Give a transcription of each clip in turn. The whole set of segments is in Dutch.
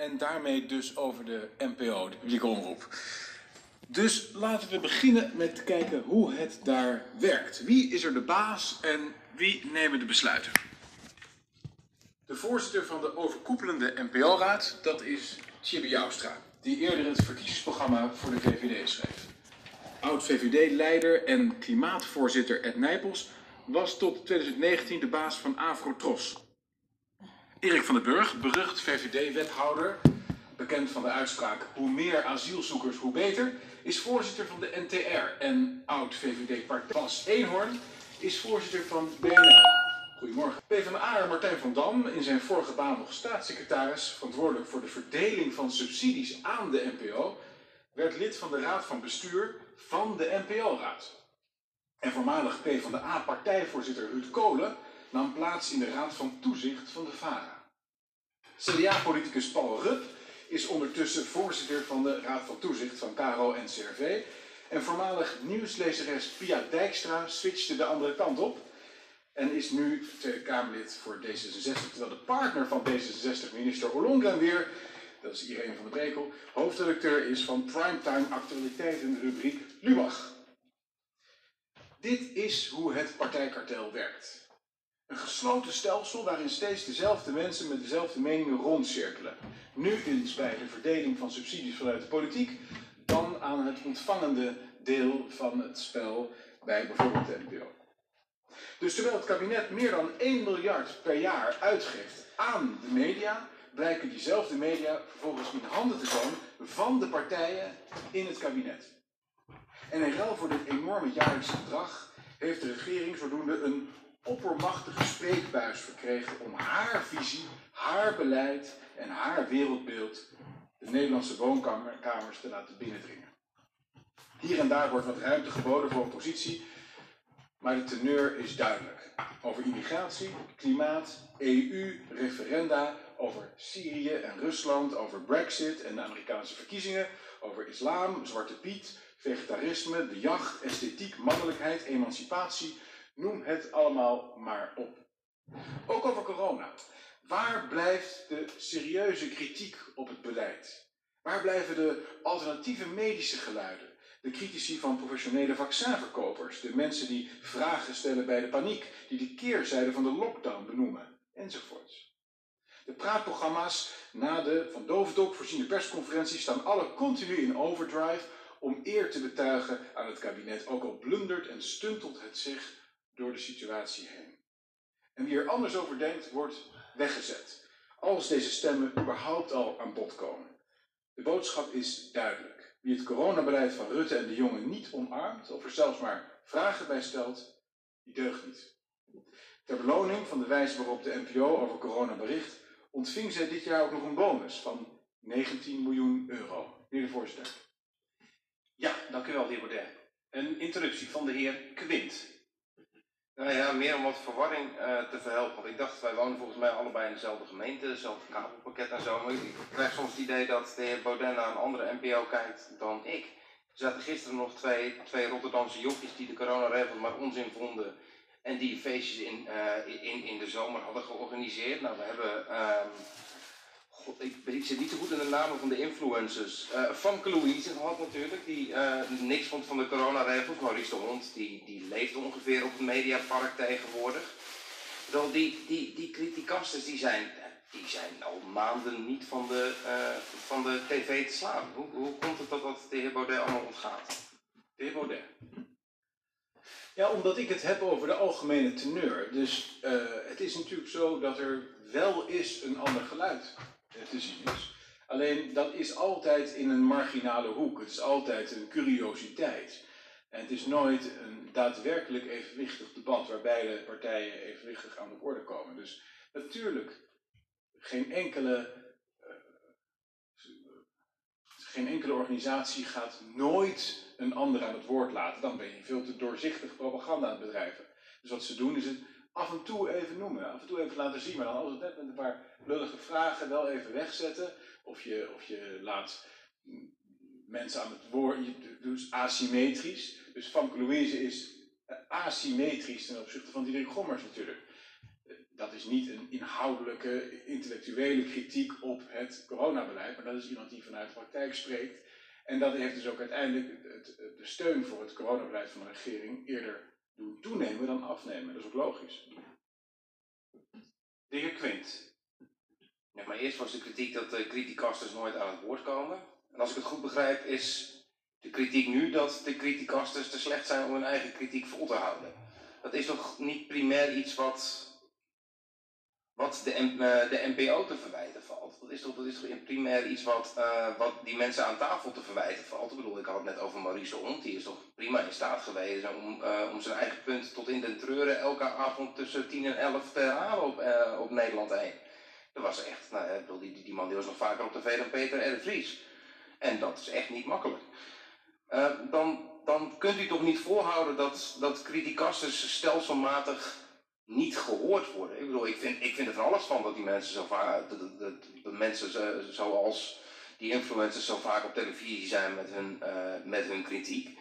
En daarmee dus over de NPO, de publieke omroep. Dus laten we beginnen met kijken hoe het daar werkt. Wie is er de baas en wie nemen de besluiten? De voorzitter van de overkoepelende NPO-raad, dat is Chibi Joustra, die eerder het verkiezingsprogramma voor de VVD schreef. Oud-VVD-leider en klimaatvoorzitter Ed Nijpels was tot 2019 de baas van Afrotros. Erik van den Burg, berucht VVD-wethouder, bekend van de uitspraak hoe meer asielzoekers hoe beter, is voorzitter van de NTR en oud-VVD-partij Bas Eenhoorn is voorzitter van BNL. Goedemorgen. PvdA Martijn van Dam, in zijn vorige baan nog staatssecretaris, verantwoordelijk voor de verdeling van subsidies aan de NPO, werd lid van de raad van bestuur van de NPO-raad. En voormalig PvdA-partijvoorzitter Ruud Kolen nam plaats in de raad van toezicht van de VARA. CDA-politicus Paul Rupp is ondertussen voorzitter van de raad van toezicht van Caro en CRV. En voormalig nieuwslezeres Pia Dijkstra switchte de andere kant op en is nu Tweede Kamerlid voor D66. Terwijl de partner van D66, minister Ollongren weer, dat is Irene van der Brekel, hoofdredacteur is van Primetime Actualiteiten rubriek Lubach. Dit is hoe het partijkartel werkt. Een gesloten stelsel waarin steeds dezelfde mensen met dezelfde meningen rondcirkelen. Nu eens bij de verdeling van subsidies vanuit de politiek, dan aan het ontvangende deel van het spel bij bijvoorbeeld de NPO. Dus terwijl het kabinet meer dan 1 miljard per jaar uitgeeft aan de media, blijken diezelfde media vervolgens in handen te zijn van de partijen in het kabinet. En in ruil voor dit enorme jaarlijkse bedrag heeft de regering zodoende een oppermachtige spreekbuis verkregen om haar visie, haar beleid en haar wereldbeeld de Nederlandse woonkamers te laten binnendringen. Hier en daar wordt wat ruimte geboden voor een positie, maar de teneur is duidelijk. Over immigratie, klimaat, EU, referenda, over Syrië en Rusland, over Brexit en de Amerikaanse verkiezingen, over islam, Zwarte Piet, vegetarisme, de jacht, esthetiek, mannelijkheid, emancipatie, noem het allemaal maar op. Ook over corona. Waar blijft de serieuze kritiek op het beleid? Waar blijven de alternatieve medische geluiden? De critici van professionele vaccinverkopers, de mensen die vragen stellen bij de paniek, die de keerzijde van de lockdown benoemen, enzovoorts. De praatprogramma's na de van Dovendok voorziene persconferentie staan alle continu in overdrive om eer te betuigen aan het kabinet, ook al blundert en stuntelt het zich door de situatie heen. En wie er anders over denkt, wordt weggezet, als deze stemmen überhaupt al aan bod komen. De boodschap is duidelijk. Wie het coronabeleid van Rutte en de jongen niet omarmt, of er zelfs maar vragen bij stelt, die deugt niet. Ter beloning van de wijze waarop de NPO over corona bericht, ontving zij dit jaar ook nog een bonus van 19 miljoen euro. Meneer de voorzitter. Ja, dank u wel, heer Baudet. Een introductie van de heer Quint. Nou ja, meer om wat verwarring uh, te verhelpen. Want ik dacht, wij wonen volgens mij allebei in dezelfde gemeente, dezelfde kabelpakket en zo. Maar ik krijg soms het idee dat de heer Baudet naar een andere NPO kijkt dan ik. Er zaten gisteren nog twee, twee Rotterdamse jochies die de coronaregels maar onzin vonden. En die feestjes in, uh, in, in de zomer hadden georganiseerd. Nou, we hebben... Uh, Ik, ik, zit niet zo goed in de namen van de influencers. Uh, Famke Louise gehad natuurlijk, die uh, niks vond van de coronaregels. Maurice de Hond, die, die leeft ongeveer op het mediapark tegenwoordig. Wel, die, die, die criticasters die zijn, die zijn al maanden niet van de, uh, van de tv te slaan. Hoe, hoe komt het dat dat de heer Baudet allemaal ontgaat? De heer Baudet. Ja, omdat ik het heb over de algemene teneur. Dus het is natuurlijk zo dat er wel is een ander geluid te zien is. Alleen dat is altijd in een marginale hoek. Het is altijd een curiositeit. En het is nooit een daadwerkelijk evenwichtig debat waar beide partijen evenwichtig aan de orde komen. Dus natuurlijk, geen enkele, uh, geen enkele organisatie gaat nooit een ander aan het woord laten. Dan ben je veel te doorzichtig propaganda aan het bedrijven. Dus wat ze doen is het af en toe even noemen, af en toe even laten zien, maar dan het net met een paar lullige vragen wel even wegzetten. Of je, of je laat mensen aan het woord, dus asymmetrisch. Dus Famke Louise is asymmetrisch ten opzichte van Diederik Gommers natuurlijk. dat is niet een inhoudelijke, intellectuele kritiek op het coronabeleid, maar dat is iemand die vanuit de praktijk spreekt. En dat heeft dus ook uiteindelijk de steun voor het coronabeleid van de regering eerder toenemen dan afnemen. Dat is ook logisch. De heer Quint. Ja, maar eerst was de kritiek dat de criticasters nooit aan het woord komen. En als ik het goed begrijp, is de kritiek nu dat de criticasters te slecht zijn om hun eigen kritiek vol te houden. Dat is toch niet primair iets wat, wat de, uh, de NPO te verwijten valt? Dat is toch, dat is toch primair iets wat, uh, wat die mensen aan tafel te verwijten valt? Ik bedoel, ik had het net over Maurice die is toch prima in staat geweest om, uh, om zijn eigen punt tot in den treuren elke avond tussen 10 en 11 te herhalen op, op Nederland 1. Dat was echt, nou, ik bedoel, die, die man die was nog vaker op tv dan Peter R. Vries. En dat is echt niet makkelijk. Dan, dan kunt u toch niet volhouden dat, dat criticasters stelselmatig niet gehoord worden. Ik bedoel, ik vind, ik vind er van alles van dat die mensen zo vaak, de mensen zo, zoals die influencers zo vaak op televisie zijn met hun, uh, met hun kritiek.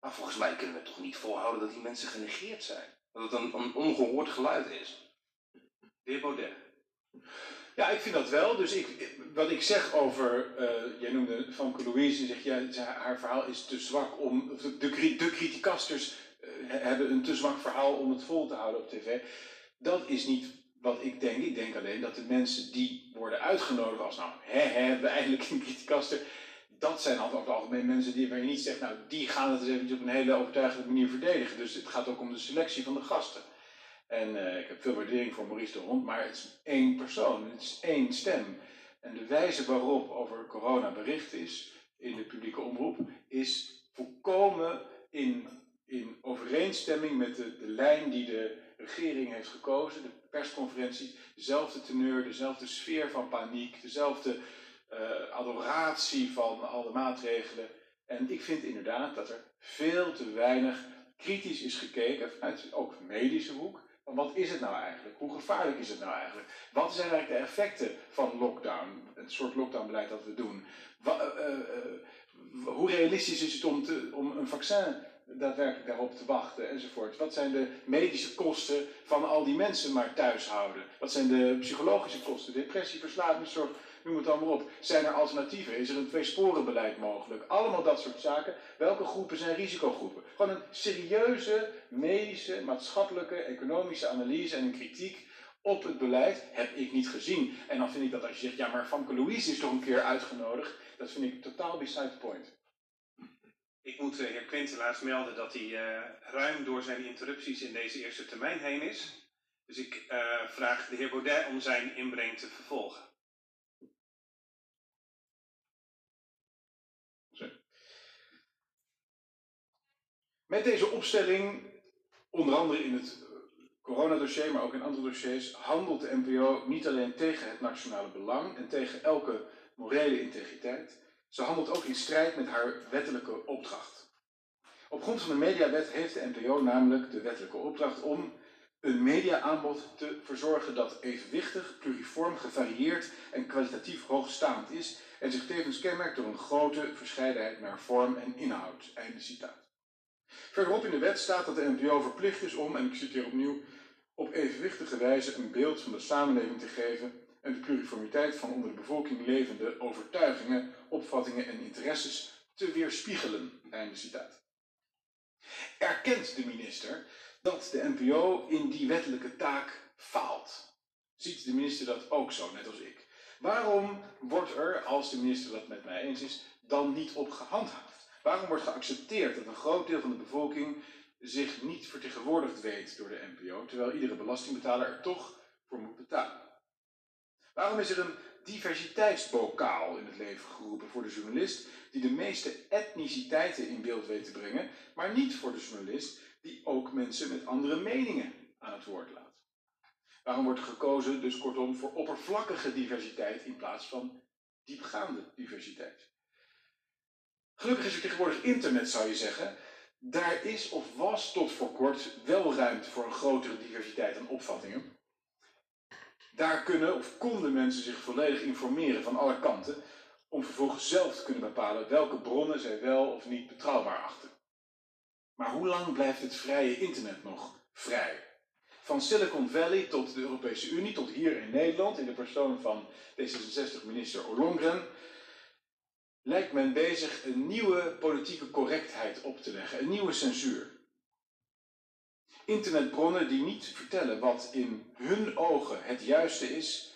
Maar volgens mij kunnen we toch niet volhouden dat die mensen genegeerd zijn. Dat het een, een ongehoord geluid is. De Baudet. Ja, ik vind dat wel. Dus ik, wat ik zeg over, uh, jij noemde Van Louise, en zeg ja, haar verhaal is te zwak om, de, de, de hebben een te zwak verhaal om het vol te houden op tv. Dat is niet wat ik denk. Ik denk alleen dat de mensen die worden uitgenodigd als, nou, hè, hebben we eindelijk een criticaster. Dat zijn altijd over het algemeen mensen die, waar je niet zegt, nou, die gaan het eens even op een hele overtuigende manier verdedigen. Dus het gaat ook om de selectie van de gasten. En uh, ik heb veel waardering voor Maurice de Hond, maar het is één persoon, het is één stem. En de wijze waarop over corona bericht is in de publieke omroep, is volkomen in, in overeenstemming met de, de lijn die de regering heeft gekozen, de persconferenties, dezelfde teneur, dezelfde sfeer van paniek, dezelfde uh, adoratie van alle maatregelen. En ik vind inderdaad dat er veel te weinig kritisch is gekeken, vanuit ook medische hoek, wat is het nou eigenlijk? Hoe gevaarlijk is het nou eigenlijk? Wat zijn eigenlijk de effecten van lockdown? Het soort lockdownbeleid dat we doen. Uh, uh, hoe realistisch is het om, te, om een vaccin daadwerkelijk daarop te wachten enzovoort? Wat zijn de medische kosten van al die mensen maar thuis houden? Wat zijn de psychologische kosten? Depressie, verslavingszorg, noem het allemaal op. Zijn er alternatieven? Is er een tweesporenbeleid mogelijk? Allemaal dat soort zaken. Welke groepen zijn risicogroepen? Gewoon een serieuze medische, maatschappelijke, economische analyse en een kritiek op het beleid heb ik niet gezien. En dan vind ik dat als je zegt, ja maar Famke Louise is toch een keer uitgenodigd, dat vind ik totaal beside the point. Moet de heer Quint helaas melden dat hij uh, ruim door zijn interrupties in deze eerste termijn heen is. Dus ik uh, vraag de heer Baudet om zijn inbreng te vervolgen. Met deze opstelling, onder andere in het coronadossier, maar ook in andere dossiers, handelt de NPO niet alleen tegen het nationale belang en tegen elke morele integriteit, ze handelt ook in strijd met haar wettelijke opdracht. Op grond van de mediawet heeft de NPO namelijk de wettelijke opdracht om een mediaaanbod te verzorgen dat evenwichtig, pluriform, gevarieerd en kwalitatief hoogstaand is en zich tevens kenmerkt door een grote verscheidenheid naar vorm en inhoud. Citaat. Verderop in de wet staat dat de NPO verplicht is om, en ik citeer opnieuw, op evenwichtige wijze een beeld van de samenleving te geven en de pluriformiteit van onder de bevolking levende overtuigingen, opvattingen en interesses te weerspiegelen. Einde citaat. Erkent de minister dat de NPO in die wettelijke taak faalt? Ziet de minister dat ook zo, net als ik? Waarom wordt er, als de minister dat met mij eens is, dan niet op gehandhaafd? Waarom wordt geaccepteerd dat een groot deel van de bevolking zich niet vertegenwoordigd weet door de NPO, terwijl iedere belastingbetaler er toch voor moet betalen? Waarom is er een diversiteitsbokaal in het leven geroepen voor de journalist die de meeste etniciteiten in beeld weet te brengen, maar niet voor de journalist die ook mensen met andere meningen aan het woord laat? Waarom wordt er gekozen, dus kortom, voor oppervlakkige diversiteit in plaats van diepgaande diversiteit? Gelukkig is er tegenwoordig internet, zou je zeggen. Daar is of was tot voor kort wel ruimte voor een grotere diversiteit aan opvattingen. Daar kunnen of konden mensen zich volledig informeren van alle kanten, om vervolgens zelf te kunnen bepalen welke bronnen zij wel of niet betrouwbaar achten. Maar hoe lang blijft het vrije internet nog vrij? van Silicon Valley tot de Europese Unie, tot hier in Nederland, in de persoon van D66-minister Ollongren, lijkt men bezig een nieuwe politieke correctheid op te leggen, een nieuwe censuur. Internetbronnen die niet vertellen wat in hun ogen het juiste is,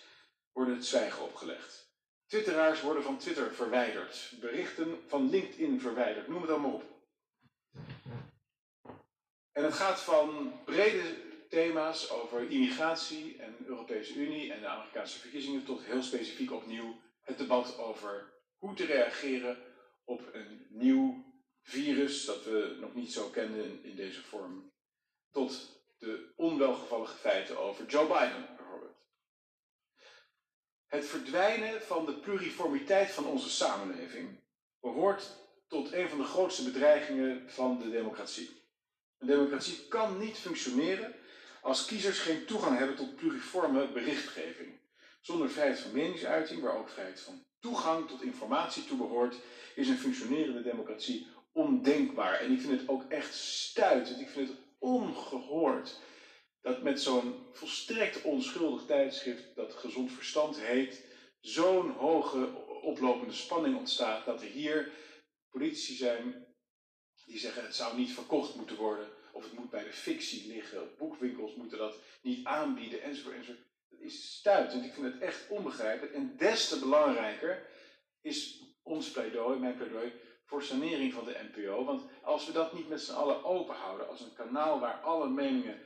worden het zwijgen opgelegd. Twitteraars worden van Twitter verwijderd, berichten van LinkedIn verwijderd, noem het allemaal op. En het gaat van brede thema's over immigratie en Europese Unie en de Amerikaanse verkiezingen tot heel specifiek opnieuw het debat over hoe te reageren op een nieuw virus dat we nog niet zo kenden in deze vorm. Tot de onwelgevallige feiten over Joe Biden bijvoorbeeld. Het verdwijnen van de pluriformiteit van onze samenleving behoort tot een van de grootste bedreigingen van de democratie. Een democratie kan niet functioneren als kiezers geen toegang hebben tot pluriforme berichtgeving. Zonder vrijheid van meningsuiting, waar ook vrijheid van toegang tot informatie toe behoort, is een functionerende democratie ondenkbaar. En ik vind het ook echt stuitend, ik vind het ongehoord dat met zo'n volstrekt onschuldig tijdschrift dat gezond verstand heet, zo'n hoge oplopende spanning ontstaat dat er hier politici zijn die zeggen het zou niet verkocht moeten worden of het moet bij de fictie liggen, boekwinkels moeten dat niet aanbieden enzovoort. Dat is stuitend, ik vind het echt onbegrijpelijk. En des te belangrijker is ons pleidooi, mijn pleidooi, voor sanering van de NPO. Want als we dat niet met z'n allen open houden, als een kanaal waar alle meningen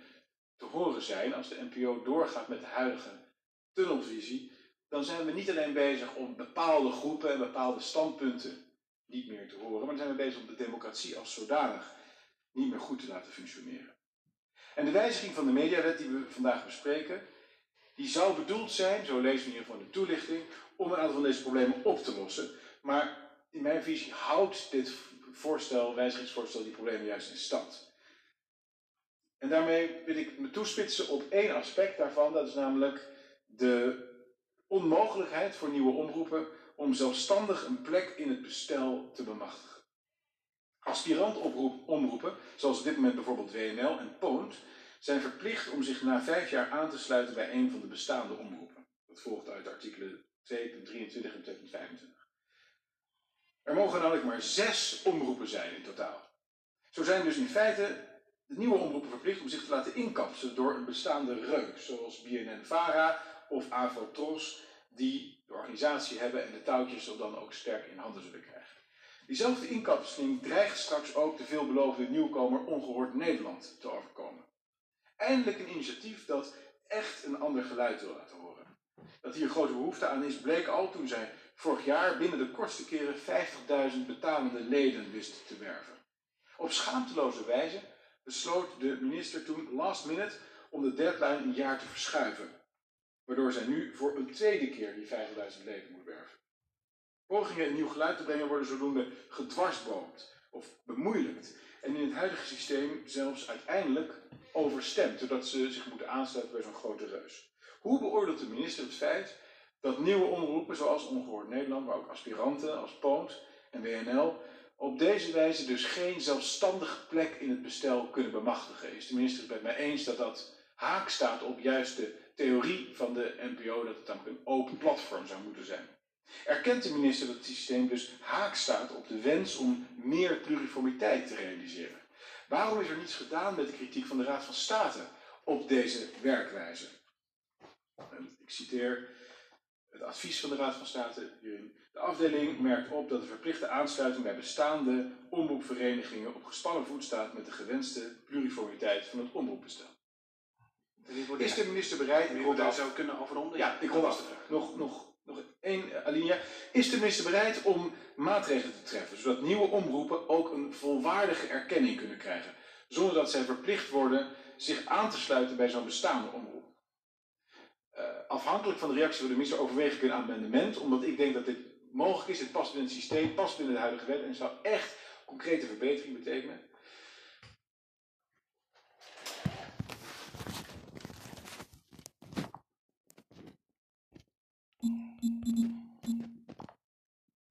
te horen zijn, als de NPO doorgaat met de huidige tunnelvisie, dan zijn we niet alleen bezig om bepaalde groepen en bepaalde standpunten niet meer te horen, maar dan zijn we bezig om de democratie als zodanig niet meer goed te laten functioneren. En de wijziging van de mediawet die we vandaag bespreken, die zou bedoeld zijn, zo lezen we geval in de toelichting, om een aantal van deze problemen op te lossen. Maar in mijn visie houdt dit voorstel, wijzigingsvoorstel, die problemen juist in stand. En daarmee wil ik me toespitsen op één aspect daarvan, dat is namelijk de onmogelijkheid voor nieuwe omroepen om zelfstandig een plek in het bestel te bemachtigen. Aspirantomroepen, zoals op dit moment bijvoorbeeld WNL en Poont, zijn verplicht om zich na vijf jaar aan te sluiten bij een van de bestaande omroepen. Dat volgt uit artikelen 2.23 en 2.25. Er mogen namelijk maar zes omroepen zijn in totaal. Zo zijn dus in feite de nieuwe omroepen verplicht om zich te laten inkapselen door een bestaande reuk, zoals BNN-VARA of AVRO-TROS, die de organisatie hebben en de touwtjes dan ook sterk in handen zullen krijgen. Diezelfde inkapseling dreigt straks ook de veelbelovende nieuwkomer Ongehoord Nederland te overkomen. Eindelijk een initiatief dat echt een ander geluid wil laten horen. Dat hier grote behoefte aan is, bleek al toen zij vorig jaar binnen de kortste keren 50.000 betalende leden wist te werven. Op schaamteloze wijze besloot de minister toen last minute om de deadline een jaar te verschuiven. Waardoor zij nu voor een tweede keer die 50.000 leden moet werven. Pogingen een nieuw geluid te brengen worden zodoende gedwarsboomd of bemoeilijkt. En in het huidige systeem zelfs uiteindelijk overstemd, zodat ze zich moeten aansluiten bij zo'n grote reus. Hoe beoordeelt de minister het feit dat nieuwe omroepen, zoals Ongehoord Nederland, maar ook aspiranten als Poont en WNL, op deze wijze dus geen zelfstandige plek in het bestel kunnen bemachtigen? Is de minister het met mij eens dat dat haak staat op juist de theorie van de NPO, dat het dan een open platform zou moeten zijn? Erkent de minister dat het systeem dus haak staat op de wens om meer pluriformiteit te realiseren? Waarom is er niets gedaan met de kritiek van de Raad van State op deze werkwijze? Ik citeer het advies van de Raad van State hierin. De afdeling merkt op dat de verplichte aansluiting bij bestaande omroepverenigingen op gespannen voet staat met de gewenste pluriformiteit van het omroepbestel. Is de minister bereid... Ik dat zou kunnen afronden? Ja, ik rond af. Nog, nog nog één alinea. Is de minister bereid om maatregelen te treffen, zodat nieuwe omroepen ook een volwaardige erkenning kunnen krijgen, zonder dat zij verplicht worden zich aan te sluiten bij zo'n bestaande omroep? Afhankelijk van de reactie van de minister overweeg ik een amendement, omdat ik denk dat dit mogelijk is, dit past binnen het systeem, past binnen de huidige wet en zou echt concrete verbetering betekenen.